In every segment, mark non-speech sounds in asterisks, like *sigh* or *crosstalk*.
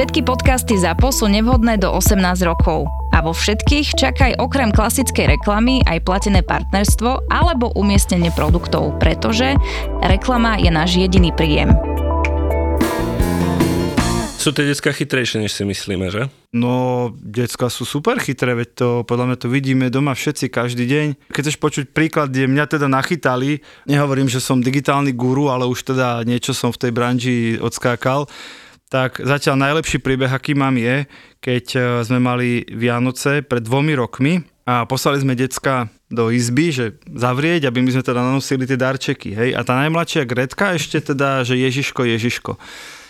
Všetky podcasty za sú nevhodné do 18 rokov. A vo všetkých čakaj okrem klasickej reklamy aj platené partnerstvo alebo umiestnenie produktov, pretože reklama je náš jediný príjem. Sú tie decka chytrejšie, než si myslíme, že? No, decka sú super chytré, veď to podľa mňa to vidíme doma všetci každý deň. Keď chceš počuť príklad, kde mňa teda nachytali, nehovorím, že som digitálny guru, ale už teda niečo som v tej branži odskákal, tak zatiaľ najlepší príbeh, aký mám je, keď e, sme mali Vianoce pred dvomi rokmi a poslali sme decka do izby, že zavrieť, aby my sme teda nanosili tie darčeky, hej. A tá najmladšia Gretka ešte teda, že Ježiško, Ježiško.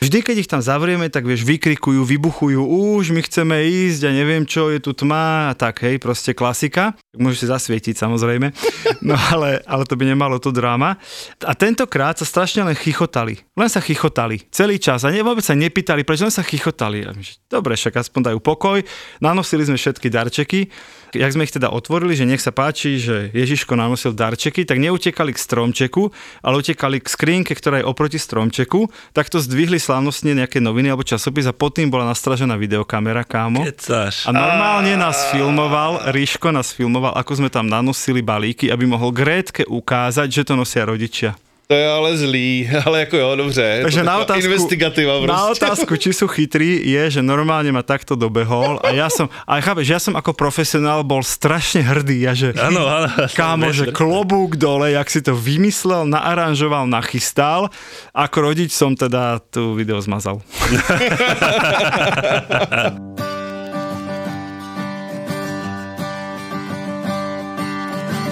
Vždy, keď ich tam zavrieme, tak vieš, vykrikujú, vybuchujú, už my chceme ísť a neviem čo, je tu tma a tak, hej, proste klasika. Môžeš si zasvietiť samozrejme, *laughs* no ale, ale to by nemalo to dráma. A tentokrát sa strašne len chichotali, len sa chichotali celý čas a ne, vôbec sa nepýtali, prečo len sa chichotali. Dobre, však aspoň dajú pokoj, nanosili sme všetky darčeky, jak sme ich teda otvorili, že nech sa páči, že Ježiško nanosil darčeky, tak neutekali k stromčeku, ale utekali k skrínke, ktorá je oproti stromčeku, tak to zdvihli slávnostne nejaké noviny alebo časopis a pod tým bola nastražená videokamera, kámo. Kecáš. A normálne nás filmoval, Ríško nás filmoval, ako sme tam nanosili balíky, aby mohol Grétke ukázať, že to nosia rodičia. To je ale zlý, *laughs* ale jako jo, dobře. Takže na otázku, investigativa prostě. na otázku, či sú chytrí, je, že normálne ma takto dobehol a ja som, a chápeš, ja som ako profesionál bol strašne hrdý a že Áno, áno. kámo, že klobúk dole, jak si to vymyslel, naaranžoval, nachystal, ako rodič som teda tu video zmazal.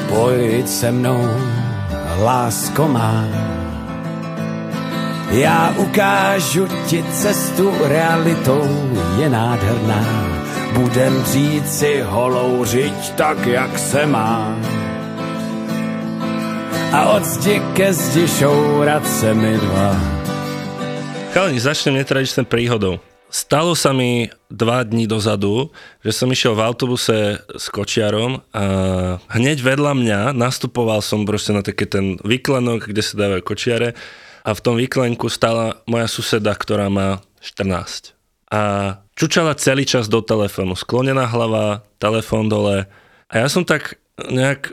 Pojď se mnou, lásko má. Já ukážu ti cestu, realitou je nádherná. Budem říci holou řiď tak, jak se má. A od zdi ke zdi šourat se mi dva. Chalani, začnem netradičnou príhodou. Stalo sa mi dva dní dozadu, že som išiel v autobuse s kočiarom a hneď vedľa mňa nastupoval som proste na taký ten vyklenok, kde sa dávajú kočiare a v tom vyklenku stala moja suseda, ktorá má 14. A čučala celý čas do telefónu, sklonená hlava, telefón dole a ja som tak nejak e,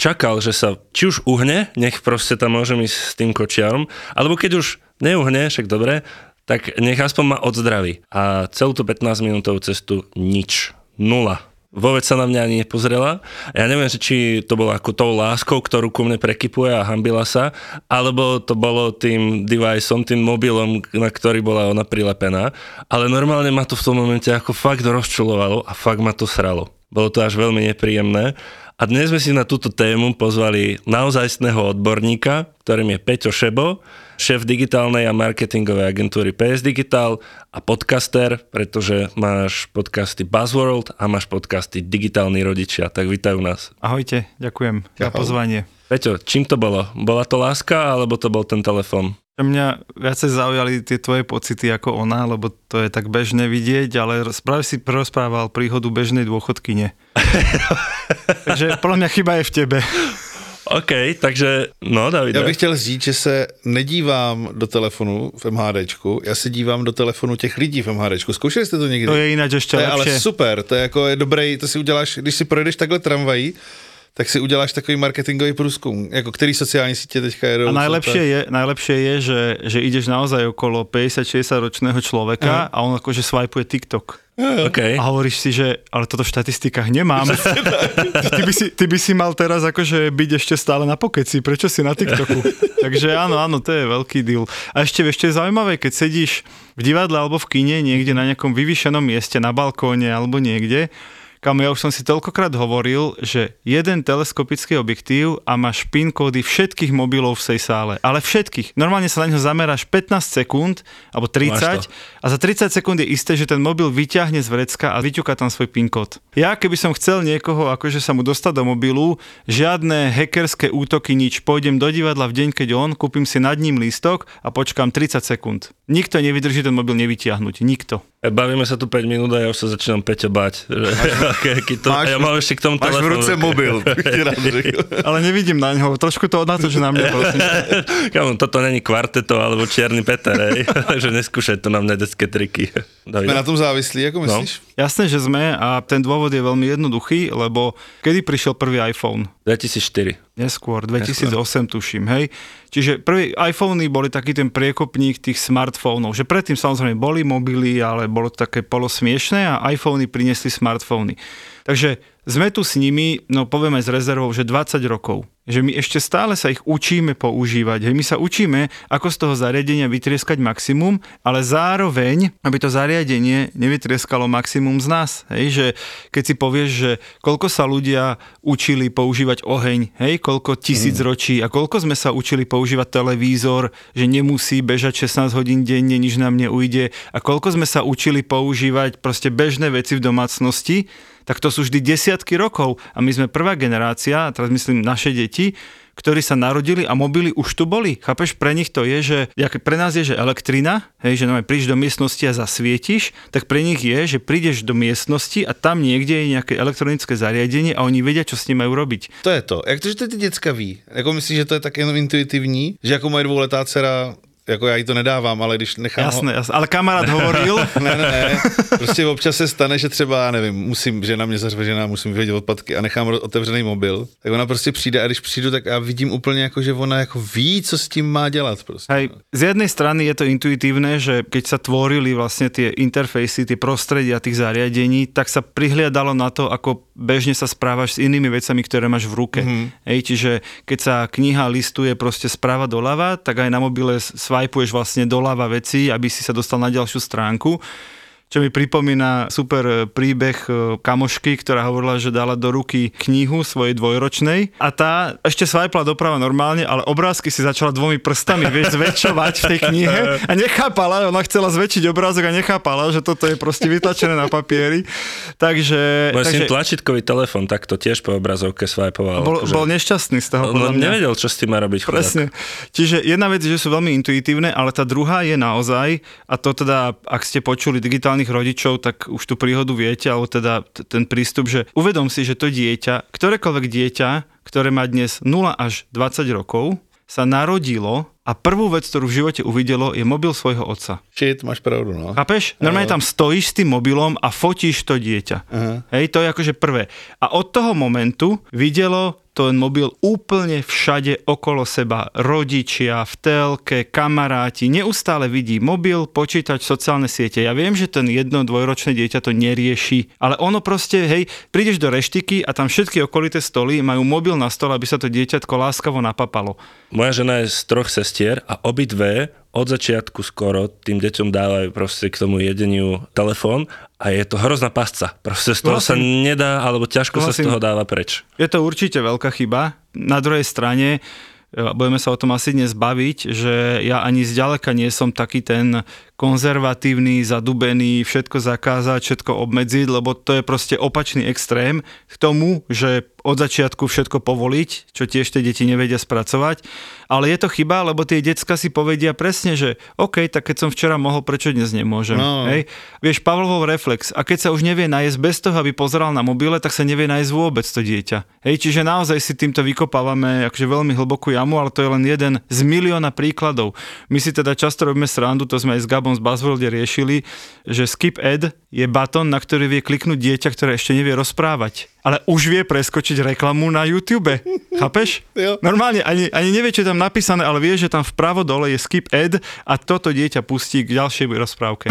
čakal, že sa či už uhne, nech proste tam môžem ísť s tým kočiarom, alebo keď už neuhne, však dobre, tak nech aspoň ma odzdraví. A celú tú 15 minútovú cestu nič. Nula. Vôbec sa na mňa ani nepozrela. Ja neviem, či to bolo ako tou láskou, ktorú ku mne prekypuje a hambila sa, alebo to bolo tým deviceom, tým mobilom, na ktorý bola ona prilepená. Ale normálne ma to v tom momente ako fakt rozčulovalo a fakt ma to sralo. Bolo to až veľmi nepríjemné. A dnes sme si na túto tému pozvali naozajstného odborníka, ktorým je Peťo Šebo, šéf digitálnej a marketingovej agentúry PS Digital a podcaster, pretože máš podcasty Buzzworld a máš podcasty Digitálni rodičia, tak vítajú nás. Ahojte, ďakujem za pozvanie. Peťo, čím to bolo? Bola to láska, alebo to bol ten telefón? Mňa viacej zaujali tie tvoje pocity ako ona, lebo to je tak bežné vidieť, ale práve si prerozprával príhodu bežnej dôchodkyne. *laughs* Takže podľa mňa chyba je v tebe. OK, takže no David. Já bych chtěl říct, že se nedívám do telefonu v MHDčku, já se dívám do telefonu těch lidí v MHDčku. Zkoušeli jste to někdy? To je jinak ještě To je lepšie. ale super, to je jako je dobrý, to si uděláš, když si projedeš takhle tramvají, tak si uděláš takový marketingový průzkum, jako který sociální sítě teďka jedou. A najlepšie je, najlepšie je že, že ideš naozaj okolo 50-60 ročného človeka a on akože swipuje TikTok. OK. A hovoríš si, že ale toto v štatistikách nemám. *laughs* ty, by si, ty by si mal teraz akože byť ešte stále na pokeci, prečo si na TikToku? *laughs* Takže áno, áno, to je veľký deal. A ešte, ešte je zaujímavé, keď sedíš v divadle alebo v kine niekde na nejakom vyvýšenom mieste, na balkóne alebo niekde, Kamo, ja už som si toľkokrát hovoril, že jeden teleskopický objektív a máš PIN kódy všetkých mobilov v tej sále. Ale všetkých. Normálne sa na neho zameráš 15 sekúnd, alebo 30 a za 30 sekúnd je isté, že ten mobil vyťahne z vrecka a vyťuká tam svoj PIN kód. Ja keby som chcel niekoho, akože sa mu dostať do mobilu, žiadne hackerské útoky, nič. Pôjdem do divadla v deň, keď on, kúpim si nad ním lístok a počkám 30 sekúnd. Nikto nevydrží ten mobil nevytiahnuť. Nikto. Bavíme sa tu 5 minút a ja už sa začínam Peťo bať. Že, aký *laughs* to, Máš- ja mám ešte k tomu Máš v telefón. ruce mobil. *laughs* Ale nevidím na ňo. Trošku to odnatoč na mňa, prosím. *laughs* Toto není kvarteto alebo Čierny Peter. Takže neskúšaj to na mňa detské triky. Jsme na David. tom závislí, jako myslíš? Jasné, že sme a ten dôvod je veľmi jednoduchý, lebo kedy prišiel prvý iPhone? 2004. Neskôr, 2008 tuším, hej. Čiže prvý iPhony boli taký ten priekopník tých smartfónov, že predtým samozrejme boli mobily, ale bolo to také polosmiešné a iPhony priniesli smartfóny. Takže sme tu s nimi, no povieme s rezervou, že 20 rokov. Že my ešte stále sa ich učíme používať. Hej, my sa učíme, ako z toho zariadenia vytrieskať maximum, ale zároveň, aby to zariadenie nevytrieskalo maximum z nás. Hej, že keď si povieš, že koľko sa ľudia učili používať oheň, hej, koľko tisíc ročí a koľko sme sa učili používať televízor, že nemusí bežať 16 hodín denne, nič nám neujde a koľko sme sa učili používať proste bežné veci v domácnosti, tak to sú vždy desiatky rokov a my sme prvá generácia, teraz myslím naše deti, ktorí sa narodili a mobily už tu boli. Chápeš, pre nich to je, že pre nás je, že elektrina, hej, že no, prídeš do miestnosti a zasvietiš, tak pre nich je, že prídeš do miestnosti a tam niekde je nejaké elektronické zariadenie a oni vedia, čo s ním majú robiť. To je to. Jak to, že to ty děcka ví? Jako myslíš, že to je tak jenom intuitivní? Že jako moje dvouletá dcera, jako já jí to nedávám, ale když nechám ho... Jasné, jasné. Ale kamarát hovoril, *laughs* Ne, ne, ne. Prostě občas se stane, že třeba, já nevím, musím, že na mě zařve žena, musím vyhodit odpadky a nechám otevřený mobil, tak ona prostě přijde a když přijdu, tak já vidím úplně jako, že ona jako ví, co s tím má dělat prostě. Hej, z jednej strany je to intuitívne, že keď sa tvorili vlastne tie interfejsy, tie prostredia tých zariadení, tak sa prihliadalo na to, ako bežne sa správaš s inými vecami, ktoré máš v ruke. Mm-hmm. Hej, čiže keď sa kniha listuje proste správa doľava, tak aj na mobile s- swipuješ vlastne doľava veci, aby si sa dostal na ďalšiu stránku čo mi pripomína super e, príbeh e, kamošky, ktorá hovorila, že dala do ruky knihu svojej dvojročnej a tá ešte swipela doprava normálne, ale obrázky si začala dvomi prstami vieš, *laughs* zväčšovať v tej knihe a nechápala, ona chcela zväčšiť obrázok a nechápala, že toto je proste vytlačené na papieri. Takže, Môj takže tlačítkový telefón takto tiež po obrazovke swipeoval. bol, akože- bol nešťastný z toho, On podľa mňa. nevedel, čo s tým má robiť. chudák. Presne. Čiže jedna vec je, že sú veľmi intuitívne, ale tá druhá je naozaj, a to teda, ak ste počuli digitálnych rodičov, tak už tú príhodu viete, alebo teda t- ten prístup, že uvedom si, že to dieťa, ktorékoľvek dieťa, ktoré má dnes 0 až 20 rokov, sa narodilo a prvú vec, ktorú v živote uvidelo, je mobil svojho otca. Shit, máš pravdu, no. Chápeš? Normálne tam stojíš s tým mobilom a fotíš to dieťa. Aha. Hej, to je akože prvé. A od toho momentu videlo ten mobil úplne všade okolo seba. Rodičia, v telke, kamaráti, neustále vidí mobil, počítač, sociálne siete. Ja viem, že ten jedno, dvojročné dieťa to nerieši, ale ono proste, hej, prídeš do reštiky a tam všetky okolité stoly majú mobil na stole, aby sa to dieťatko láskavo napapalo. Moja žena je z troch sestier a obidve od začiatku skoro tým deťom dávajú proste k tomu jedeniu telefón a je to hrozná pasca. Proste z toho sa Súhlasím. nedá, alebo ťažko sa z Súhlasím. toho dáva preč. Je to určite veľká chyba. Na druhej strane, e, budeme sa o tom asi dnes baviť, že ja ani zďaleka nie som taký ten konzervatívny, zadubený, všetko zakázať, všetko obmedziť, lebo to je proste opačný extrém k tomu, že od začiatku všetko povoliť, čo tiež tie deti nevedia spracovať. Ale je to chyba, lebo tie decka si povedia presne, že OK, tak keď som včera mohol, prečo dnes nemôžem? No. Hej? Vieš, Pavlovov reflex. A keď sa už nevie nájsť bez toho, aby pozeral na mobile, tak sa nevie nájsť vôbec to dieťa. Hej, čiže naozaj si týmto vykopávame akože veľmi hlbokú jamu, ale to je len jeden z milióna príkladov. My si teda často robíme srandu, to sme aj s Gabom z Buzzworlde riešili, že skip ad je batón, na ktorý vie kliknúť dieťa, ktoré ešte nevie rozprávať. Ale už vie preskočiť reklamu na YouTube. Chápeš? Jo. Normálne ani, ani nevie, čo je tam napísané, ale vie, že tam vpravo dole je skip ad a toto dieťa pustí k ďalšej rozprávke.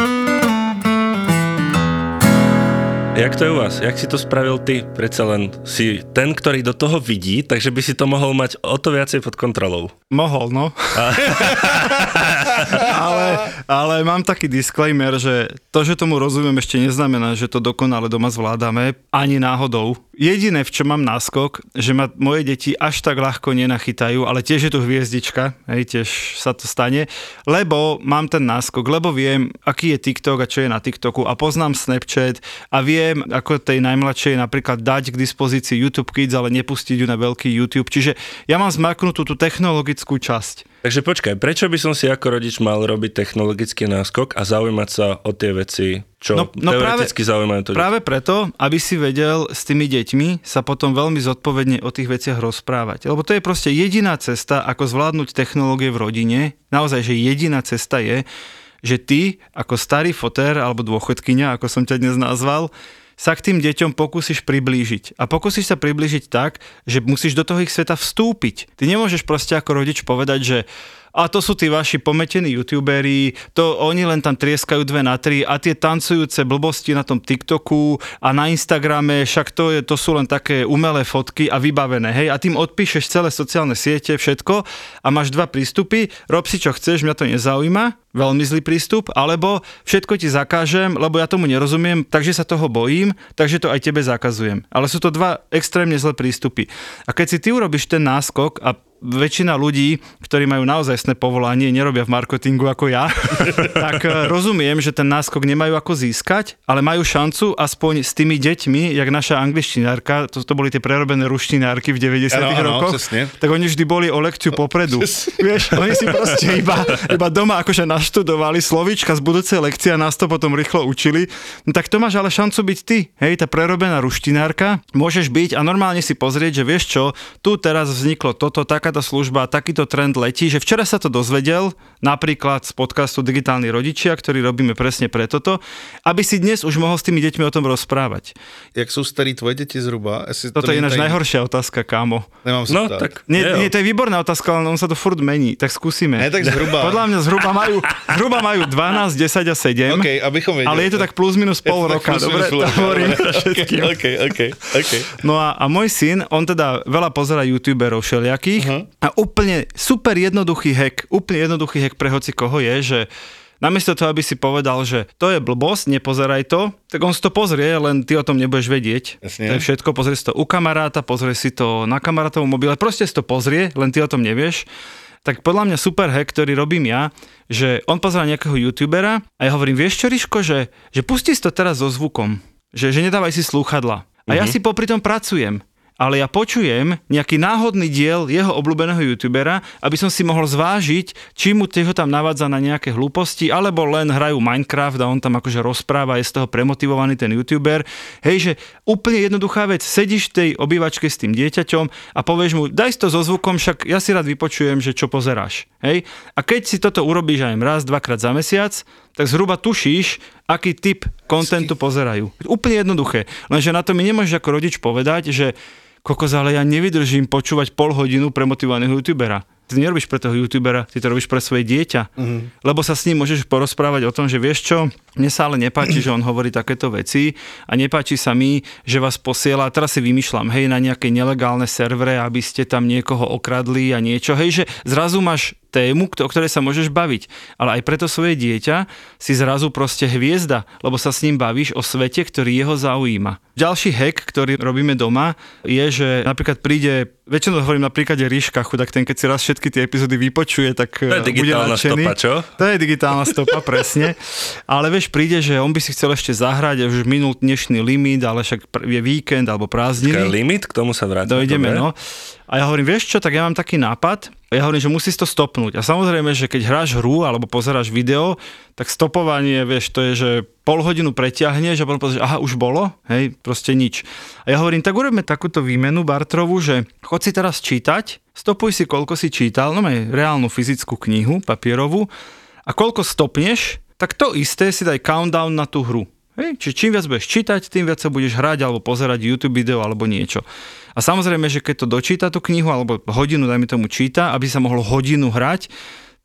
Jak to je u vás? Jak si to spravil ty? Predsa len si ten, ktorý do toho vidí, takže by si to mohol mať o to viacej pod kontrolou. Mohol, no. *laughs* ale, ale mám taký disclaimer, že to, že tomu rozumiem, ešte neznamená, že to dokonale doma zvládame, ani náhodou. Jediné, v čom mám náskok, že ma moje deti až tak ľahko nenachytajú, ale tiež je tu hviezdička, hej, tiež sa to stane, lebo mám ten náskok, lebo viem, aký je TikTok a čo je na TikToku a poznám Snapchat a viem, ako tej najmladšej napríklad dať k dispozícii YouTube Kids, ale nepustiť ju na veľký YouTube. Čiže ja mám zmaknutú tú technologickú časť. Takže počkaj, prečo by som si ako rodič mal robiť technologický náskok a zaujímať sa o tie veci, čo no, no teoreticky práve, zaujímajú to Práve preto, aby si vedel s tými deťmi sa potom veľmi zodpovedne o tých veciach rozprávať. Lebo to je proste jediná cesta, ako zvládnuť technológie v rodine. Naozaj, že jediná cesta je, že ty ako starý foter alebo dôchodkynia, ako som ťa dnes nazval, sa k tým deťom pokúsiš priblížiť. A pokúsiš sa priblížiť tak, že musíš do toho ich sveta vstúpiť. Ty nemôžeš proste ako rodič povedať, že a to sú tí vaši pometení youtuberi, to oni len tam trieskajú dve na tri a tie tancujúce blbosti na tom TikToku a na Instagrame, však to, je, to sú len také umelé fotky a vybavené, hej, a tým odpíšeš celé sociálne siete, všetko a máš dva prístupy, rob si čo chceš, mňa to nezaujíma, veľmi zlý prístup, alebo všetko ti zakážem, lebo ja tomu nerozumiem, takže sa toho bojím, takže to aj tebe zakazujem. Ale sú to dva extrémne zlé prístupy. A keď si ty urobíš ten náskok a väčšina ľudí, ktorí majú naozaj povolanie, nerobia v marketingu ako ja, *laughs* tak eh, rozumiem, že ten náskok nemajú ako získať, ale majú šancu aspoň s tými deťmi, jak naša angličtinárka, to, to boli tie prerobené ruštinárky v 90 ano, rokoch, ano, tak oni vždy boli o lekciu popredu. *laughs* Vieš, oni si proste iba, iba doma akože naštudovali slovíčka z budúcej lekcie a nás to potom rýchlo učili. No tak to máš ale šancu byť ty, hej, tá prerobená ruštinárka, môžeš byť a normálne si pozrieť, že vieš čo, tu teraz vzniklo toto, taká takáto služba, takýto trend letí, že včera sa to dozvedel, napríklad z podcastu Digitálni rodičia, ktorý robíme presne pre toto, aby si dnes už mohol s tými deťmi o tom rozprávať. Jak sú starí tvoje deti zhruba? Asi Toto to je ináč taj... najhoršia otázka, kámo. Nemám sa no, tak. Nie, nie, to je výborná otázka, ale on sa to furt mení, tak skúsime. Ne, tak zhruba. *laughs* Podľa mňa zhruba majú, zhruba majú 12, 10 a 7. Okay, abychom vedeli. Ale je to tak plus minus pol roka, plus dobre, to hovorím všetkým. Okay, okay, okay. No a, a môj syn, on teda veľa pozera youtuberov všelijakých uh-huh. A úplne super jednoduchý hack, úplne jednoduchý hack pre hoci koho je, že namiesto toho, aby si povedal, že to je blbosť, nepozeraj to, tak on si to pozrie, len ty o tom nebudeš vedieť. Jasne. To je všetko, pozrie si to u kamaráta, pozrie si to na kamarátovom mobile, proste si to pozrie, len ty o tom nevieš. Tak podľa mňa super hack, ktorý robím ja, že on pozera nejakého youtubera a ja hovorím, vieš čo, Riško, že, že pustí si to teraz so zvukom, že, že nedávaj si slúchadla. A ja mhm. si popri tom pracujem ale ja počujem nejaký náhodný diel jeho obľúbeného youtubera, aby som si mohol zvážiť, či mu ho tam navádza na nejaké hlúposti, alebo len hrajú Minecraft a on tam akože rozpráva, je z toho premotivovaný ten youtuber. Hej, že úplne jednoduchá vec, sedíš v tej obývačke s tým dieťaťom a povieš mu, daj si to so zvukom, však ja si rád vypočujem, že čo pozeráš. Hej? A keď si toto urobíš aj raz, dvakrát za mesiac, tak zhruba tušíš, aký typ kontentu pozerajú. Úplne jednoduché. Lenže na to mi nemôžeš ako rodič povedať, že kokos, ale ja nevydržím počúvať pol hodinu premotivovaného youtubera. Ty nerobíš pre toho youtubera, ty to robíš pre svoje dieťa. Uh-huh. Lebo sa s ním môžeš porozprávať o tom, že vieš čo, mne sa ale nepáči, že on hovorí takéto veci a nepáči sa mi, že vás posiela, teraz si vymýšľam, hej, na nejaké nelegálne servere, aby ste tam niekoho okradli a niečo, hej, že zrazu máš tému, o ktorej sa môžeš baviť. Ale aj preto svoje dieťa si zrazu proste hviezda, lebo sa s ním bavíš o svete, ktorý jeho zaujíma. Ďalší hack, ktorý robíme doma, je, že napríklad príde, väčšinou hovorím na príklade Ríška, chudák ten, keď si raz všetky tie epizódy vypočuje, tak to je digitálna stopa, čo? To je digitálna stopa, *laughs* presne. Ale vieš, príde, že on by si chcel ešte zahrať, už minul dnešný limit, ale však je víkend alebo prázdniny. Limit, k tomu sa vrátim. Dojdeme, no. A ja hovorím, vieš čo, tak ja mám taký nápad, ja hovorím, že musíš to stopnúť. A samozrejme, že keď hráš hru alebo pozeráš video, tak stopovanie, vieš, to je, že pol hodinu preťahneš a potom pozrieš, aha, už bolo, hej, proste nič. A ja hovorím, tak urobíme takúto výmenu Bartrovú, že chod si teraz čítať, stopuj si, koľko si čítal, no reálnu fyzickú knihu, papierovú, a koľko stopneš, tak to isté si daj countdown na tú hru. Hej, čiže čím viac budeš čítať, tým viac sa budeš hrať alebo pozerať YouTube video alebo niečo. A samozrejme, že keď to dočíta tú knihu alebo hodinu, dajme tomu číta, aby sa mohol hodinu hrať,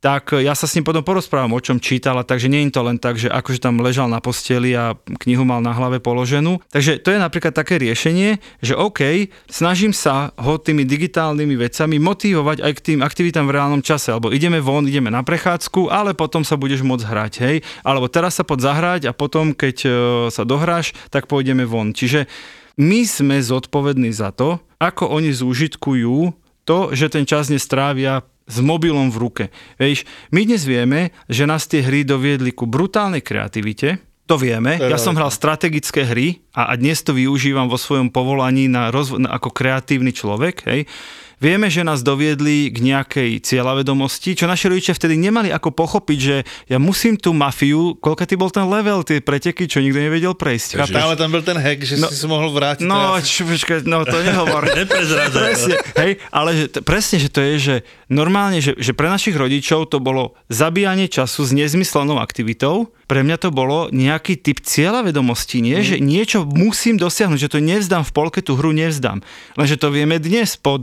tak ja sa s ním potom porozprávam, o čom čítala, takže nie je to len tak, že akože tam ležal na posteli a knihu mal na hlave položenú. Takže to je napríklad také riešenie, že OK, snažím sa ho tými digitálnymi vecami motivovať aj k tým aktivitám v reálnom čase, alebo ideme von, ideme na prechádzku, ale potom sa budeš môcť hrať, hej, alebo teraz sa pod zahrať a potom, keď e, sa dohráš, tak pôjdeme von. Čiže my sme zodpovední za to, ako oni zúžitkujú to, že ten čas nestrávia s mobilom v ruke. Vieš, my dnes vieme, že nás tie hry doviedli ku brutálnej kreativite, to vieme. Ja som hral strategické hry a, a dnes to využívam vo svojom povolaní na rozvo- ako kreatívny človek. Hej. Vieme, že nás doviedli k nejakej cieľavedomosti, čo naši rodičia vtedy nemali ako pochopiť, že ja musím tú mafiu, koľko ty bol ten level, tie preteky, čo nikto nevedel prejsť. chápeš? Ale tam byl ten hack, že No, si si mohl vrátiť. No, čo, počkaj, no to nehovor. *laughs* Presne, hej, ale že, t- presne, že to je, že normálne, že, že pre našich rodičov to bolo zabíjanie času s nezmyslenou aktivitou, pre mňa to bolo nejaký typ cieľa vedomosti, nie? Mm. že niečo musím dosiahnuť, že to nevzdám v polke, tú hru nevzdám. Lenže to vieme dnes, po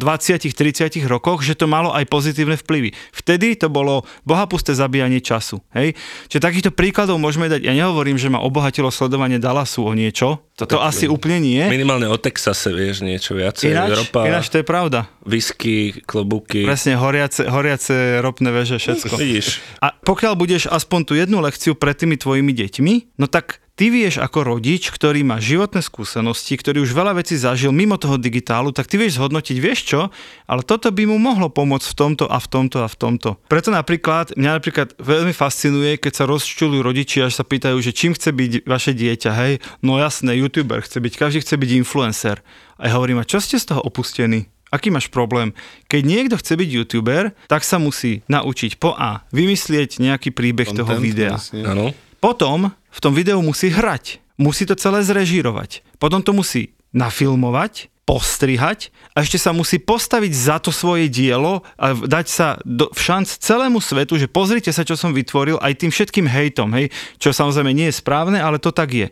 20-30 rokoch, že to malo aj pozitívne vplyvy. Vtedy to bolo bohapusté zabíjanie času. Hej? Čiže takýchto príkladov môžeme dať, ja nehovorím, že ma obohatilo sledovanie Dallasu o niečo, to asi úplne nie. Minimálne o Texase vieš niečo viacej. Ináč, Ropa, ináč to je pravda. whisky, klobúky. Presne, horiace, horiace ropné veže, všetko. Vidíš. A pokiaľ budeš aspoň tú jednu lekciu pred tými tvojimi deťmi, no tak ty vieš ako rodič, ktorý má životné skúsenosti, ktorý už veľa vecí zažil mimo toho digitálu, tak ty vieš zhodnotiť, vieš čo, ale toto by mu mohlo pomôcť v tomto a v tomto a v tomto. Preto napríklad, mňa napríklad veľmi fascinuje, keď sa rozčulujú rodičia, až sa pýtajú, že čím chce byť vaše dieťa, hej, no jasné, youtuber chce byť, každý chce byť influencer. A ja hovorím, a čo ste z toho opustení? Aký máš problém? Keď niekto chce byť youtuber, tak sa musí naučiť po A, vymyslieť nejaký príbeh toho Content, videa. vlastne. Áno. Potom v tom videu musí hrať. Musí to celé zrežírovať. Potom to musí nafilmovať, postrihať a ešte sa musí postaviť za to svoje dielo a dať sa do, v šanc celému svetu, že pozrite sa, čo som vytvoril aj tým všetkým hejtom, hej, čo samozrejme nie je správne, ale to tak je.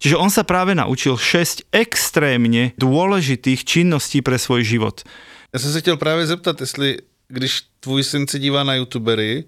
Čiže on sa práve naučil 6 extrémne dôležitých činností pre svoj život. Já jsem se chtěl právě zeptat, jestli když tvůj syn se dívá na youtubery,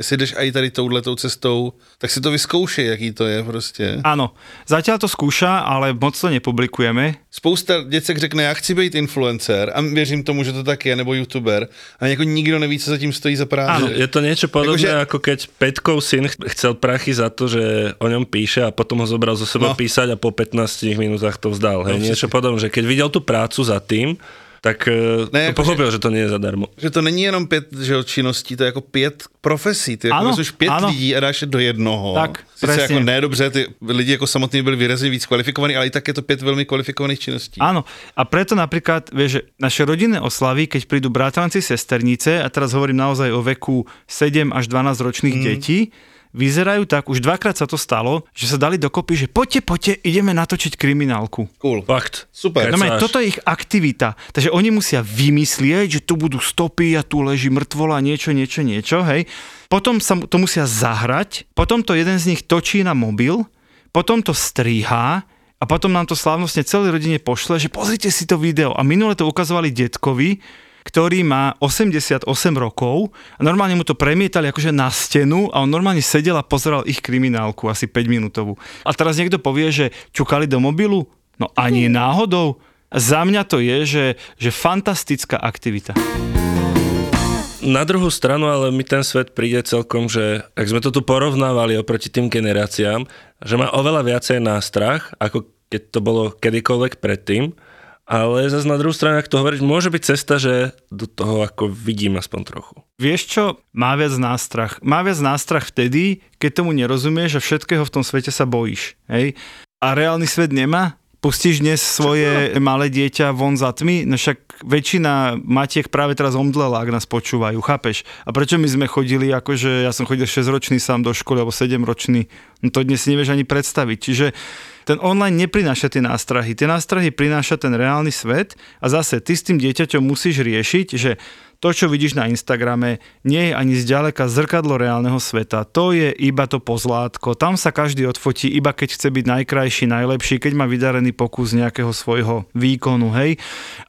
jestli jdeš aj tady touhletou cestou, tak si to vyzkoušej, jaký to je prostě. Áno, zatiaľ to skúša, ale moc to nepublikujeme. Spousta děcek řekne, já chci být influencer a věřím tomu, že to tak je, nebo youtuber, a jako nikdo neví, co zatím stojí za práci. Áno. Je to niečo podobné, Akože- ako keď Petkov syn ch- chcel prachy za to, že o ňom píše a potom ho zobral zo seba No. písať a po 15 minútach to vzdal. Hej. No, niečo podobné, že keď videl tú prácu za tým, tak ne, Ne, to akože- pochopil, že to nie je zadarmo. Že to není jenom pět že činností, to je jako pět profesí. Ty jako Ano, vezmeš pět ano. lidí a dáš je do jednoho. Tak, Sice jako ne dobře, ty lidi jako samotní byli výrazně víc kvalifikovaní, ale i tak je to pět velmi kvalifikovaných činností. Áno, a preto napríklad, vieš, že naše rodinné oslavy, keď prídu bratranci, sesternice, a teraz hovorím naozaj o veku 7 až 12 ročných mm. detí, vyzerajú tak, už dvakrát sa to stalo, že sa dali dokopy, že poďte, poďte, ideme natočiť kriminálku. Cool. Fakt. Super. No maj, toto je ich aktivita. Takže oni musia vymyslieť, že tu budú stopy a tu leží mŕtvola, niečo, niečo, niečo, hej. Potom sa to musia zahrať, potom to jeden z nich točí na mobil, potom to stríhá a potom nám to slávnostne celej rodine pošle, že pozrite si to video. A minule to ukazovali detkovi, ktorý má 88 rokov a normálne mu to premietali akože na stenu a on normálne sedel a pozeral ich kriminálku, asi 5 minútovú. A teraz niekto povie, že čukali do mobilu? No ani náhodou. Za mňa to je, že, že fantastická aktivita. Na druhú stranu, ale mi ten svet príde celkom, že ak sme to tu porovnávali oproti tým generáciám, že má oveľa viacej nástrach, ako keď to bolo kedykoľvek predtým, ale zase na druhú stranu, ak to hovoríš, môže byť cesta, že do toho ako vidím aspoň trochu. Vieš čo? Má viac nástrach. Má viac nástrach vtedy, keď tomu nerozumieš a všetkého v tom svete sa bojíš. Hej? A reálny svet nemá? Pustíš dnes svoje malé dieťa von za tmy? No však väčšina matiek práve teraz omdlela, ak nás počúvajú, chápeš? A prečo my sme chodili, akože ja som chodil 6-ročný sám do školy, alebo 7-ročný, no to dnes si nevieš ani predstaviť. Čiže ten online neprináša tie nástrahy. Tie nástrahy prináša ten reálny svet a zase ty s tým dieťaťom musíš riešiť, že to, čo vidíš na Instagrame, nie je ani zďaleka zrkadlo reálneho sveta. To je iba to pozlátko. Tam sa každý odfotí, iba keď chce byť najkrajší, najlepší, keď má vydarený pokus nejakého svojho výkonu, hej.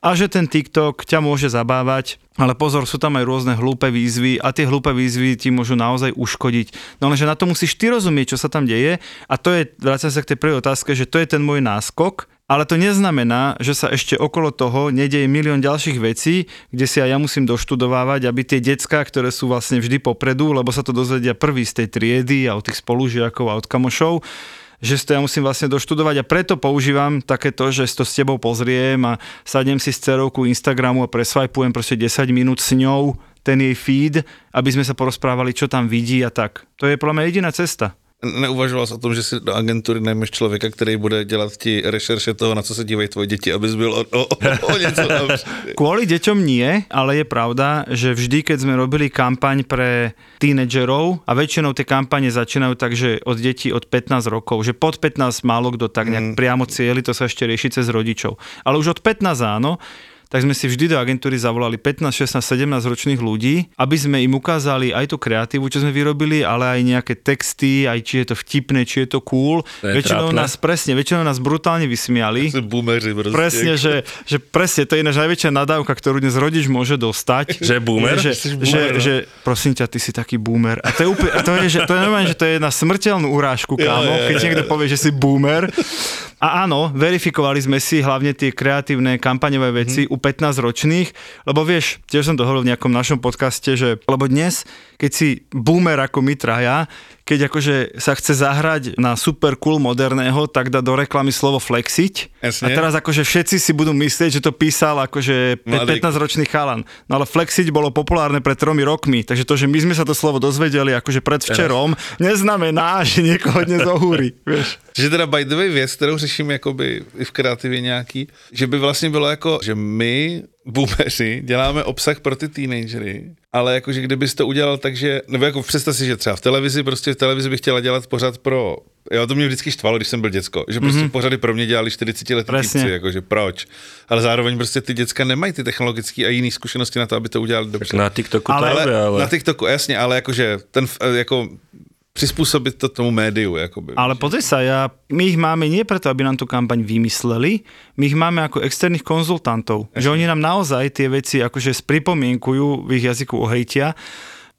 A že ten TikTok ťa môže zabávať, Ale pozor, sú tam aj rôzne hlúpe výzvy a tie hlúpe výzvy ti môžu naozaj uškodiť. No lenže na to musíš ty rozumieť, čo sa tam deje a to je, vrátim sa k tej prvej otázke, že to je ten môj náskok, ale to neznamená, že sa ešte okolo toho nedeje milión ďalších vecí, kde si aj ja musím doštudovávať, aby tie decka, ktoré sú vlastne vždy popredu, lebo sa to dozvedia prvý z tej triedy a od tých spolužiakov a od kamošov, že si to ja musím vlastne doštudovať a preto používam takéto, že si to s tebou pozriem a sadnem si s cerovku Instagramu a presvajpujem proste 10 minút s ňou ten jej feed, aby sme sa porozprávali, čo tam vidí a tak. To je podľa mňa jediná cesta. Neuvažoval jsi o tom, že si do agentury najmeš člověka, který bude dělat ti rešerše toho, na co se dívají tvoje děti, abys byl o, o, o, něco. *laughs* Kvôli deťom nie, ale je pravda, že vždy, keď sme robili kampaň pre tínedžerov, a väčšinou tie kampane začínajú tak, že od detí od 15 rokov, že pod 15 málo kto tak nejak mm. priamo cieli, to sa ešte rieši cez rodičov. Ale už od 15 áno, tak sme si vždy do agentúry zavolali 15, 16, 17 ročných ľudí, aby sme im ukázali aj tú kreatívu, čo sme vyrobili, ale aj nejaké texty, aj či je to vtipné, či je to cool. To je väčšinou trápne. nás presne, väčšinou nás brutálne vysmiali. Prostě. Presne, že, že presne, to je ináč najväčšia nadávka, ktorú dnes rodič môže dostať. *laughs* Že boomer? Že, Si že, boomer, no. že, prosím ťa, ty si taký boomer. A to je, úplne, a to je, že, to je normálne, že to je na smrteľnú urážku, kámo, Jo, jo, keď jo, niekto povie, že si boomer. A áno, verifikovali sme si hlavne tie kreatívne kampaňové veci u 15 ročných, lebo vieš, tiež som to hovoril v nejakom našom podcaste, že lebo dnes, keď si boomer ako my traja, keď akože sa chce zahrať na super cool moderného, tak dá do reklamy slovo flexiť. A Jasne. teraz akože všetci si budú myslieť, že to písal akože Mladý. 15-ročný chalan. No ale flexiť bolo populárne pred tromi rokmi, takže to, že my sme sa to slovo dozvedeli akože predvčerom, neznamená, *laughs* že niekoho dnes ohúri. *laughs* Vieš. Že teda by the way věc, kterou řeším jakoby i v kreativě nějaký, že by vlastně bylo jako, že my boomeři děláme obsah pro ty teenagery, ale jakože kdybys to udělal tak, že, nebo jako představ si, že třeba v televizi, prostě v televizi bych chtěla dělat pořád pro, jo, to mě vždycky štvalo, když jsem byl děcko, že prostě mm-hmm. pořady pro mě dělali 40 letý Presně. týpci, jakože proč, ale zároveň prostě ty děcka nemají ty technologické a jiné zkušenosti na to, aby to udělali dobře. Na TikToku to Ale- ale... Na TikToku, jasně, ale jakože ten, jako přizpůsobit to tomu médiu, jakoby. Ale pozri sa, ja, my ich máme nie preto, aby nám tú kampaň vymysleli, my ich máme ako externých konzultantov, že oni nám naozaj tie veci akože spripomienkujú, v ich jazyku ohejtia,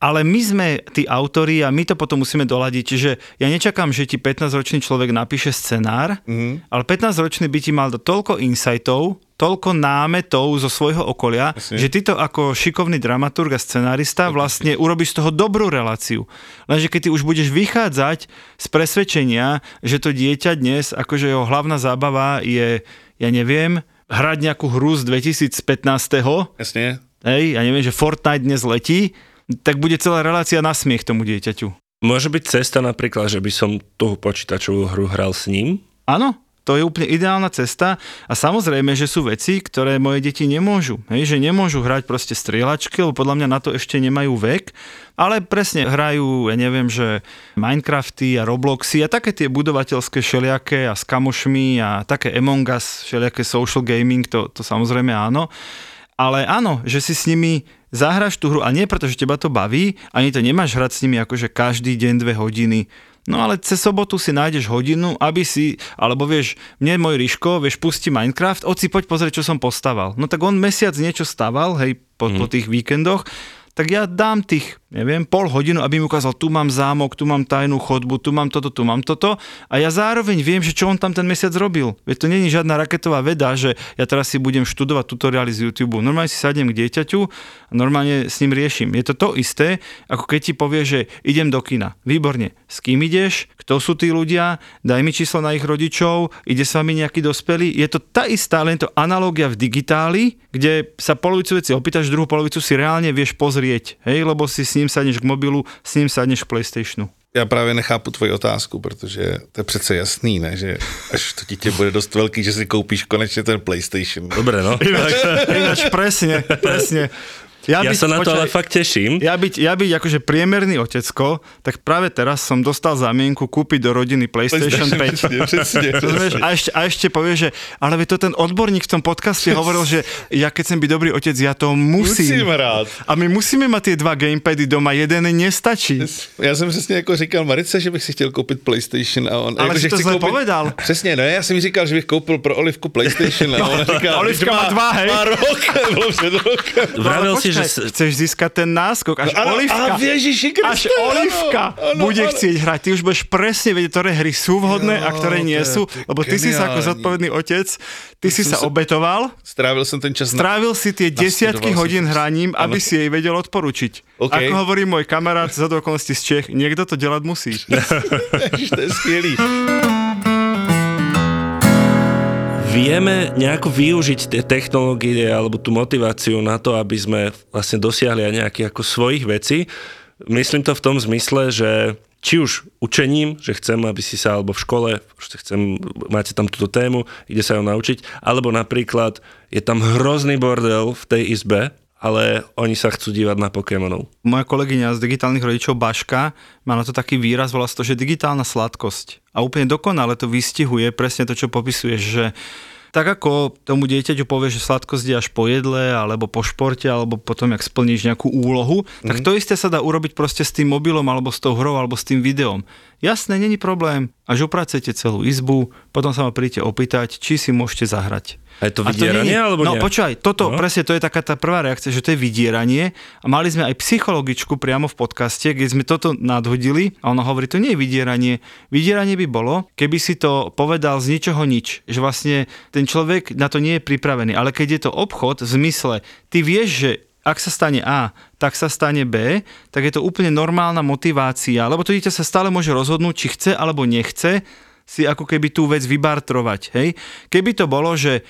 ale my sme tí autori a my to potom musíme doladiť. Čiže ja nečakám, že ti 15-ročný človek napíše scenár, mm. ale 15-ročný by ti mal toľko insightov, toľko námetov zo svojho okolia, Jasne. že ty to ako šikovný dramaturg a scenárista vlastne urobíš z toho dobrú reláciu. Lenže keď ty už budeš vychádzať z presvedčenia, že to dieťa dnes, akože jeho hlavná zábava je, ja neviem, hrať nejakú hru z 2015. Jasně, Hej, ja neviem, že Fortnite dnes letí, tak bude celá relácia na smiech tomu dieťaťu. Môže byť cesta napríklad, že by som tú počítačovú hru hral s ním? Áno, to je úplne ideálna cesta a samozrejme, že sú veci, ktoré moje deti nemôžu. Hej, že nemôžu hrať proste strieľačky, lebo podľa mňa na to ešte nemajú vek, ale presne hrajú, ja neviem, že Minecrafty a Robloxy a také tie budovateľské všelijaké a s kamošmi a také Among Us, všelijaké social gaming, to, to samozrejme áno. Ale áno, že si s nimi zahraš tú hru a nie preto, že teba to baví, ani to nemáš hrať s nimi akože každý deň dve hodiny. No ale cez sobotu si nájdeš hodinu, aby si, alebo vieš, mne môj Ríško, vieš, pustí Minecraft, oci poď pozrieť, čo som postaval. No tak on mesiac niečo staval, hej, po, mm. po tých víkendoch, tak ja dám tých, neviem, pol hodinu, aby mi ukázal, tu mám zámok, tu mám tajnú chodbu, tu mám toto, tu mám toto a ja zároveň viem, že čo on tam ten mesiac robil. Veď to není žiadna raketová veda, že ja teraz si budem študovať tutoriály z YouTube. Normálne si sadnem k dieťaťu a normálne s ním riešim. Je to to isté, ako keď ti povie, že idem do kina. Výborne. S kým ideš? Kto sú tí ľudia? Daj mi číslo na ich rodičov. Ide s vami nejaký dospelý? Je to tá istá, len to analogia v digitáli, kde sa polovicu veci opýtaš, druhú polovicu si reálne vieš pozrieť. Hej, lebo si s ním sadneš k mobilu, s ním sadneš k PlayStationu. Já právě nechápu tvoji otázku, protože to je přece jasný, ne? že až to dítě bude dost velký, že si koupíš konečně ten PlayStation. Dobre, no. Ináč, ináč presne, presne. Ja sa na to ale fakt teším. Ja byť, ja byť akože priemerný otecko, tak práve teraz som dostal zamienku kúpiť do rodiny PlayStation, PlayStation 5. Přesně, Rozumieš? A ešte, a ešte povie, že ale to ten odborník v tom podcaste hovoril, že ja keď chcem byť dobrý otec, ja to musím. Musím hrát. A my musíme mať tie dva gamepady doma, jeden nestačí. Já jsem přesně jako říkal Marice, že bych si chtěl koupit PlayStation a on... Ale jako, si že to zle povedal. Přesně, no já jsem jí říkal, že bych koupil pro Olivku PlayStation a *laughs* ona říká, Olivka má dva, hej. Má rok, bylo *laughs* před rokem. Vravel si, Počkaj, že... chceš získať ten náskok, až Áno, Olivka, á, Ježiši až Olivka áno, áno, bude áno. chcieť hrať. Ty už budeš presne vedieť, ktoré hry sú vhodné a Jo, ktoré nie sú, lebo ty si sa ako zodpovedný otec, ty si sa obetoval, Strávil som ten čas strávil si tie desiatky hodín hraním, aby si jej vedel odporučiť. Ako hovorí môj kamarát z okolností z Čech, niekto to delať musí. *laughs* To je skvělý. Vieme nejako využiť tie technológie alebo tú motiváciu na to, aby sme vlastne dosiahli aj nejaké ako svojich vecí. Myslím to v tom zmysle, že či už učením, že chcem, aby si sa, alebo v škole, že chcem, máte tam túto tému, ide sa ju naučiť, alebo napríklad je tam hrozný bordel v tej izbe, ale oni sa chcú dívať na Pokémonov. Moja kolegyňa z digitálnych rodičov Baška má na to taký výraz, volá to, že digitálna sladkosť. A úplne dokonale to vystihuje presne to, čo popisuješ, že tak ako tomu dieťaťu povie, že sladkosť je až po jedle, alebo po športe, alebo potom, jak splníš nejakú úlohu, mm. tak to isté sa dá urobiť proste s tým mobilom, alebo s tou hrou, alebo s tým videom. Jasné, není problém. Až upracujete celú izbu, potom sa ma príďte opýtať, či si môžete zahrať. A je to A vydieranie, nie- alebo No nie? počúvaj, toto No. no. presne, to je taká tá prvá reakcia, že to je vydieranie a mali sme aj psychologičku priamo v podcaste, kde sme toto nadhodili a ona hovorí, to nie je vydieranie. Vydieranie by bolo, keby si to povedal z ničoho nič, že vlastne ten človek na to nie je pripravený, ale keď je to obchod v zmysle, ty vieš, že ak sa stane A, tak sa stane B, tak je to úplne normálna motivácia, lebo to dieťa sa stále môže rozhodnúť, či chce alebo nechce si ako keby tú vec vybartrovať. Hej? Keby to bolo, že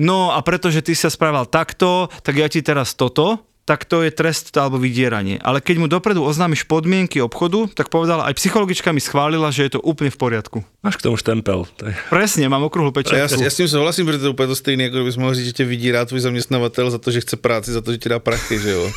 no a pretože ty sa správal takto, tak ja ti teraz toto, tak to je trest alebo vydieranie. Ale keď mu dopredu oznámiš podmienky obchodu, tak povedala, aj psychologička mi schválila, že je to úplne v poriadku. Máš k tomu štempel. Je... Presne, mám okruhlu A pečatku. já, s- tím souhlasím, protože to je úplně to stejné, jako kdybys mohl říct, že tě vydírá tvůj zaměstnavatel za to, že chce práci, za to, že ti dá prachy, že jo.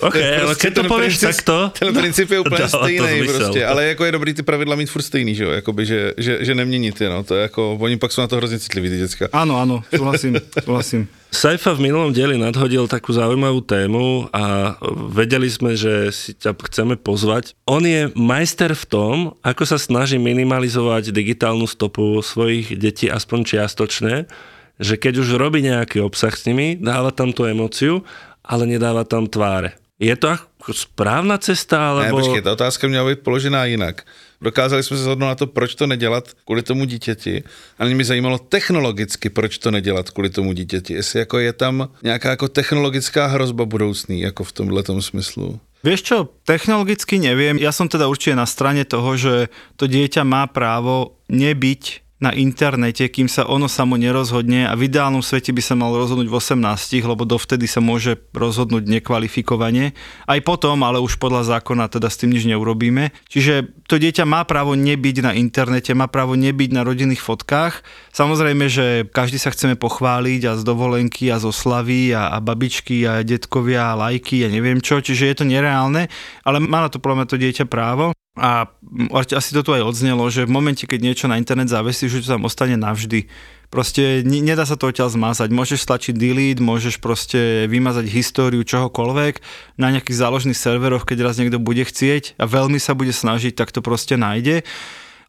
OK, To je ale keď to povieš princip- takto... Ten princip je úplně *laughs* stejný prostě, ale jako je dobrý ty pravidla mít furt stejný, že jo, jakoby, že, že, že neměnit je, no, to je jako, oni pak jsou na to hrozně citliví, ty děcka. Áno, áno, súhlasím, *laughs* súhlasím. Saifa v minulom dieli nadhodil takú zaujímavú tému a vedeli sme, že si ťa chceme pozvať. On je majster v tom, ako sa snaží minimalizovať digitálnu stopu svojich detí aspoň čiastočne, že keď už robí nejaký obsah s nimi, dáva tam tú emociu, ale nedáva tam tváre. Je to ako správna cesta, Ne, alebo... počkej, ta otázka měla být položená jinak. Dokázali jsme se shodnout na to, proč to nedělat kvůli tomu dítěti, ale mě zajímalo technologicky, proč to nedělat kvůli tomu dítěti. Jestli jako je tam nějaká jako technologická hrozba budoucný, jako v tomhle smyslu. Vieš čo, technologicky neviem. Ja som teda určite na strane toho, že to dieťa má právo nebyť na internete, kým sa ono samo nerozhodne a v ideálnom svete by sa mal rozhodnúť v 18, lebo dovtedy sa môže rozhodnúť nekvalifikovane. Aj potom, ale už podľa zákona teda s tým nič neurobíme. Čiže to dieťa má právo nebyť na internete, má právo nebyť na rodinných fotkách. Samozrejme, že každý sa chceme pochváliť a z dovolenky a zo slavy a, a babičky a detkovia a lajky a neviem čo, čiže je to nereálne, ale má na to podľa to dieťa právo. A asi to tu aj odznelo, že v momente, keď niečo na internet zavesíš, že to tam ostane navždy. Proste ne- nedá sa to odtiaľ zmazať. Môžeš stlačiť delete, môžeš proste vymazať históriu čohokoľvek na nejakých záložných serveroch, keď raz niekto bude chcieť a veľmi sa bude snažiť, tak to proste nájde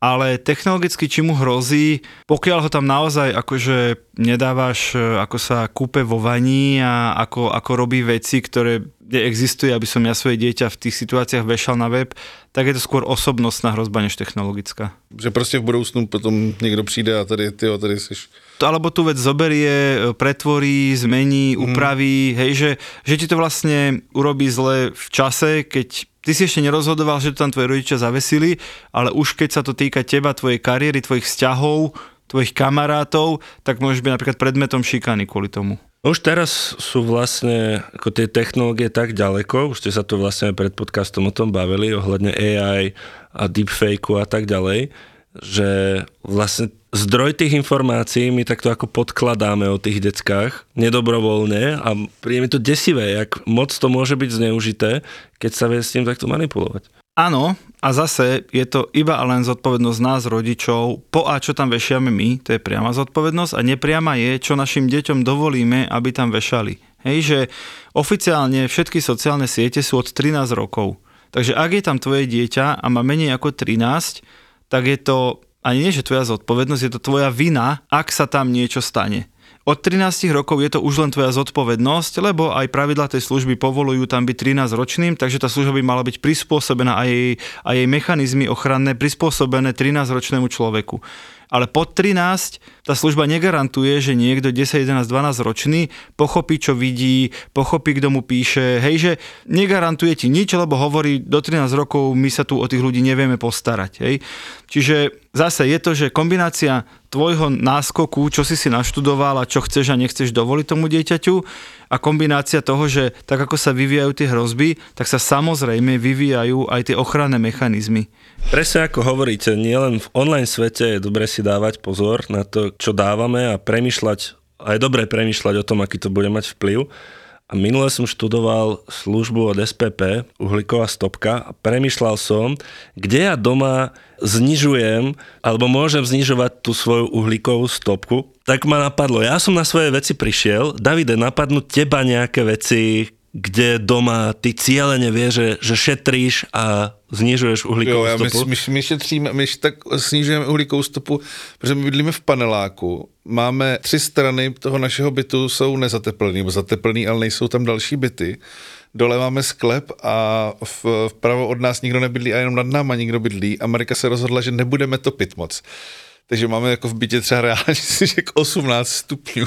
ale technologicky či mu hrozí, pokiaľ ho tam naozaj akože nedávaš, ako sa kúpe vo vaní a ako, ako robí veci, ktoré kde existuje, aby som ja svoje dieťa v tých situáciách vešal na web, tak je to skôr osobnostná hrozba než technologická. Že prostě v budoucnu potom někdo přijde a tady, ty tady jsi To, alebo tú vec zoberie, e, pretvorí, zmení, upraví, hej, že, že ti to vlastne urobí zle v čase, keď ty si ešte nerozhodoval, že to tam tvoji rodičia zavesili, ale už keď sa to týka teba, tvojej kariéry, tvojich vzťahov, tvojich kamarátov, tak môžeš byť napríklad predmetom šikany kvôli tomu. Už teraz sú vlastne ako tie technológie tak ďaleko, už ste sa tu vlastne aj pred podcastom o tom bavili, ohľadne AI a deepfakeu a tak ďalej, že vlastne zdroj tých informácií my takto ako podkladáme o tých deckách nedobrovoľne a príde mi to desivé, jak moc to môže byť zneužité, keď sa vie s tým takto manipulovať. Áno, a zase je to iba a len zodpovednosť nás, rodičov, po a čo tam vešiame my, to je priama zodpovednosť a nepriama je, čo našim deťom dovolíme, aby tam vešali. Hej, že oficiálne všetky sociálne siete sú od 13 rokov. Takže ak je tam tvoje dieťa a má menej ako 13, tak je to ani nie, že tvoja zodpovednosť, je to tvoja vina, ak sa tam niečo stane. Od 13 rokov je to už len tvoja zodpovednosť, lebo aj pravidla tej služby povolujú tam byť 13 ročným, takže tá služba by mala byť prispôsobená a jej, a jej mechanizmy ochranné prispôsobené 13 ročnému človeku. Ale pod 13 tá služba negarantuje, že niekto 10, 11, 12 ročný pochopí, čo vidí, pochopí, kto mu píše, hej, že negarantuje ti nič, lebo hovorí, do 13 rokov my sa tu o tých ľudí nevieme postarať, hej. Čiže zase je to, že kombinácia tvojho náskoku, čo si si naštudoval a čo chceš a nechceš dovoliť tomu dieťaťu a kombinácia toho, že tak ako sa vyvíjajú tie hrozby, tak sa samozrejme vyvíjajú aj tie ochranné mechanizmy. Presne ako hovoríte, nielen v online svete je dobre si dávať pozor na to, čo dávame a premyšľať, a je dobré premyšľať o tom, aký to bude mať vplyv. A minule som študoval službu od SPP, uhlíková stopka, a premyšľal som, kde ja doma znižujem, alebo môžem znižovať tú svoju uhlíkovú stopku. Tak ma napadlo, ja som na svoje veci prišiel, Davide, napadnú teba nejaké veci, kde doma ty cieľene vie, že, že šetríš a znižuješ uhlíkovou jo, stopu? My, my, šetříme, my tak snižujeme uhlíkovou stopu, protože my bydlíme v paneláku. Máme tři strany toho našeho bytu jsou nezateplený, nebo zateplený, ale nejsou tam další byty. Dole máme sklep a v, vpravo od nás nikdo nebydlí a jenom nad náma nikdo bydlí. Amerika se rozhodla, že nebudeme topit moc takže máme jako v bytě třeba reálně *laughs* k 18 stupňů.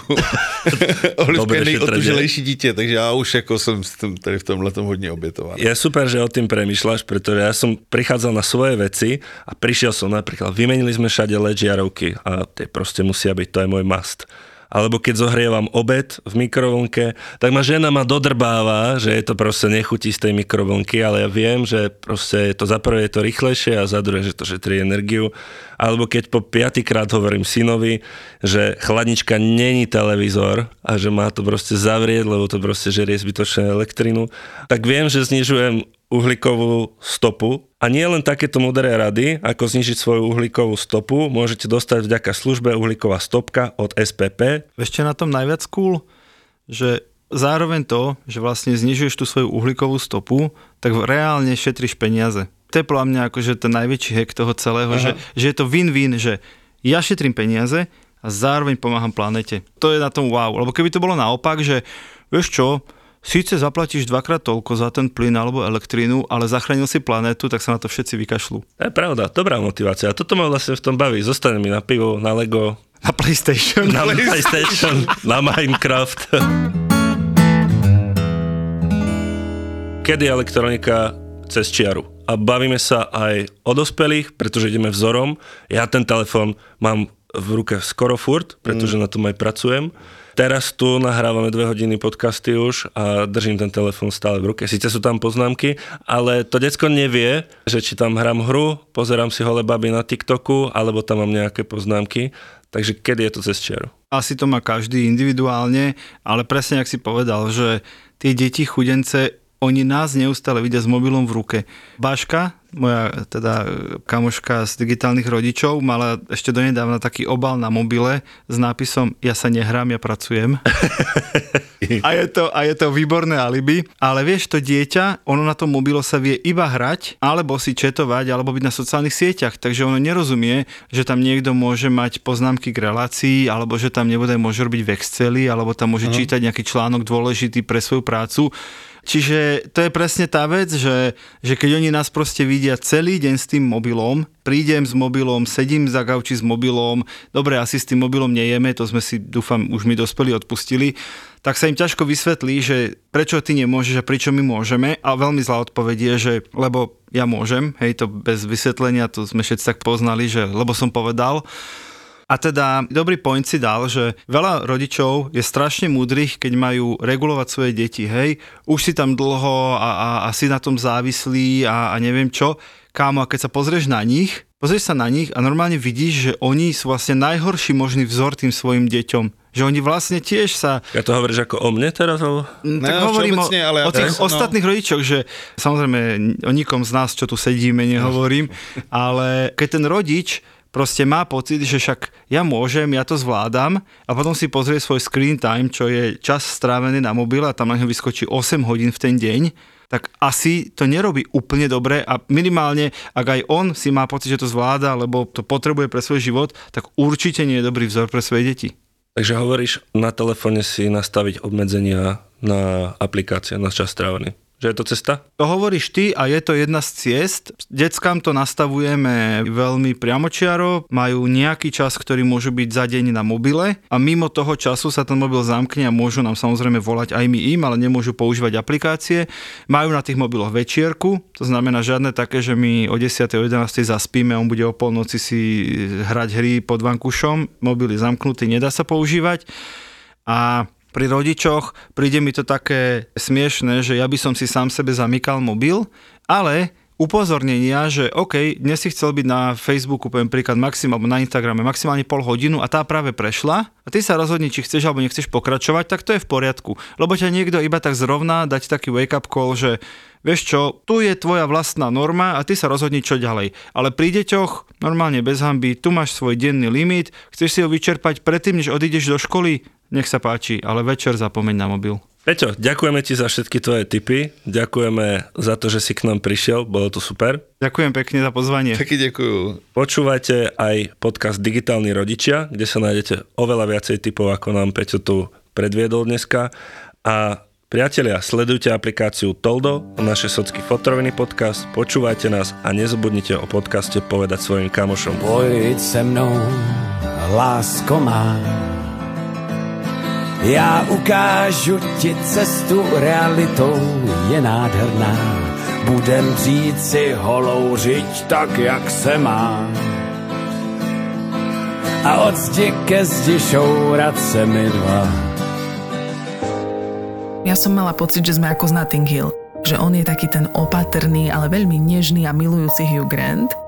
*laughs* Olivka je nejotužilejší dítě, takže já už jako jsem tady v tomhle tom hodně obětovaný. Je super, že o tým premýšľaš, pretože ja som prichádzal na svoje veci a prišiel som napríklad, vymenili sme všade LED žiarovky a tie proste musia byť, to je môj must alebo keď zohrievam obed v mikrovlnke, tak ma žena ma dodrbáva, že je to proste nechutí z tej mikrovlnky, ale ja viem, že proste je to za prvé je to rýchlejšie a za druhé, že to šetrí energiu. Alebo keď po piatýkrát hovorím synovi, že chladnička není televízor a že má to proste zavrieť, lebo to proste žerie zbytočné elektrinu, tak viem, že znižujem uhlíkovú stopu. A nie len takéto modré rady, ako znižiť svoju uhlíkovú stopu, môžete dostať vďaka službe uhlíková stopka od SPP. Ešte na tom najviac cool, že zároveň to, že vlastne znižuješ tú svoju uhlíkovú stopu, tak reálne šetríš peniaze. To je podľa mňa akože ten najväčší hack toho celého, že, že je to win-win, že ja šetrím peniaze a zároveň pomáham planete. To je na tom wow, lebo keby to bolo naopak, že vieš čo, síce zaplatíš dvakrát toľko za ten plyn alebo elektrínu, ale zachránil si planétu, tak sa na to všetci vykašľú. To je pravda, dobrá motivácia. Toto ma vlastne v tom baví. Zostane mi na pivo, na Lego. Na PlayStation. Na PlayStation, na Minecraft. Kedy elektronika cez čiaru? A bavíme sa aj o dospelých, pretože ideme vzorom. Ja ten telefon mám v ruke skoro furt, pretože mm. na tom aj pracujem Teraz tu nahrávame dve hodiny podcasty už a držím ten telefón stále v ruke. Sice sú tam poznámky, ale to decko nevie, že či tam hrám hru, pozerám si holé baby na TikToku, alebo tam mám nejaké poznámky. Takže kedy je to cez čiaru? Asi to má každý individuálne, ale presne, ak si povedal, že tie deti chudence, oni nás neustále vidia s mobilom v ruke. Baška, moja teda kamoška z digitálnych rodičov mala ešte donedávna taký obal na mobile s nápisom Ja sa nehrám, ja pracujem. *laughs* a, je to, a je to výborné alibi. Ale vieš, to dieťa, ono na tom mobilo sa vie iba hrať, alebo si četovať, alebo byť na sociálnych sieťach. Takže ono nerozumie, že tam niekto môže mať poznámky k relácii, alebo že tam nebude môže robiť v Exceli, alebo tam môže uh-huh. čítať nejaký článok dôležitý pre svoju prácu. Čiže to je presne tá vec, že, že keď oni nás proste vidia celý deň s tým mobilom, prídem s mobilom, sedím za gauči s mobilom, dobre, asi s tým mobilom nejeme, to sme si, dúfam, už mi dospeli odpustili, tak sa im ťažko vysvetlí, že prečo ty nemôžeš a prečo my môžeme. A veľmi zlá odpoveď je, že lebo ja môžem, hej, to bez vysvetlenia, to sme všetci tak poznali, že lebo som povedal, a teda dobrý point si dal, že veľa rodičov je strašne múdrych, keď majú regulovať svoje deti. Hej, už si tam dlho a, a, a si na tom závislí a, a neviem čo. Kámo, a keď sa pozrieš na nich, pozrieš sa na nich a normálne vidíš, že oni sú vlastne najhorší možný vzor tým svojim deťom že oni vlastne tiež sa... Ja to hovoríš ako o mne teraz? Ale... Mm, tak ne, hovorím o, ale ja o tých no. ostatných no. rodičoch, že samozrejme o nikom z nás, čo tu sedíme, nehovorím, *laughs* ale keď ten rodič proste má pocit, že však ja môžem, ja to zvládam a potom si pozrie svoj screen time, čo je čas strávený na mobile a tam na ňo vyskočí 8 hodín v ten deň, tak asi to nerobí úplne dobre a minimálne, ak aj on si má pocit, že to zvláda, lebo to potrebuje pre svoj život, tak určite nie je dobrý vzor pre svoje deti. Takže hovoríš, na telefóne si nastaviť obmedzenia na aplikácie, na čas strávený. Že je to cesta? To hovoríš ty a je to jedna z ciest. Deckám to nastavujeme veľmi priamočiaro, majú nejaký čas, ktorý môžu byť za deň na mobile a mimo toho času sa ten mobil zamkne a môžu nám samozrejme volať aj my im, ale nemôžu používať aplikácie. Majú na tých mobiloch večierku, to znamená žiadne také, že my o 10. o 11. zaspíme on bude o polnoci si hrať hry pod vankušom, mobil je zamknutý, nedá sa používať. A pri rodičoch príde mi to také smiešné, že ja by som si sám sebe zamykal mobil, ale upozornenia, že OK, dnes si chcel byť na Facebooku, poviem príklad, maxim, alebo na Instagrame maximálne pol hodinu a tá práve prešla a ty sa rozhodni, či chceš alebo nechceš pokračovať, tak to je v poriadku. Lebo ťa niekto iba tak zrovna dať taký wake-up call, že vieš čo, tu je tvoja vlastná norma a ty sa rozhodni, čo ďalej. Ale pri deťoch, normálne bez hamby, tu máš svoj denný limit, chceš si ho vyčerpať predtým, než odídeš do školy, nech sa páči, ale večer zapomeň na mobil. Peťo, ďakujeme ti za všetky tvoje tipy, ďakujeme za to, že si k nám prišiel, bolo to super. Ďakujem pekne za pozvanie. Taky ďakujú. Počúvajte aj podcast Digitálni rodičia, kde sa nájdete oveľa viacej typov, ako nám Peťo tu predviedol dneska. A priatelia, sledujte aplikáciu Toldo, naše socky fotroviny podcast, počúvajte nás a nezabudnite o podcaste povedať svojim kamošom. Pojď se mnou, lásko má. Já ukážu ti cestu realitou, je nádherná. Budem si holou řiď tak, jak se má. A od zdi ke zdi šourat se mi dva. Ja som mala pocit, že sme ako z Notting Hill. Že on je taký ten opatrný, ale veľmi nežný a milujúci Hugh Grant.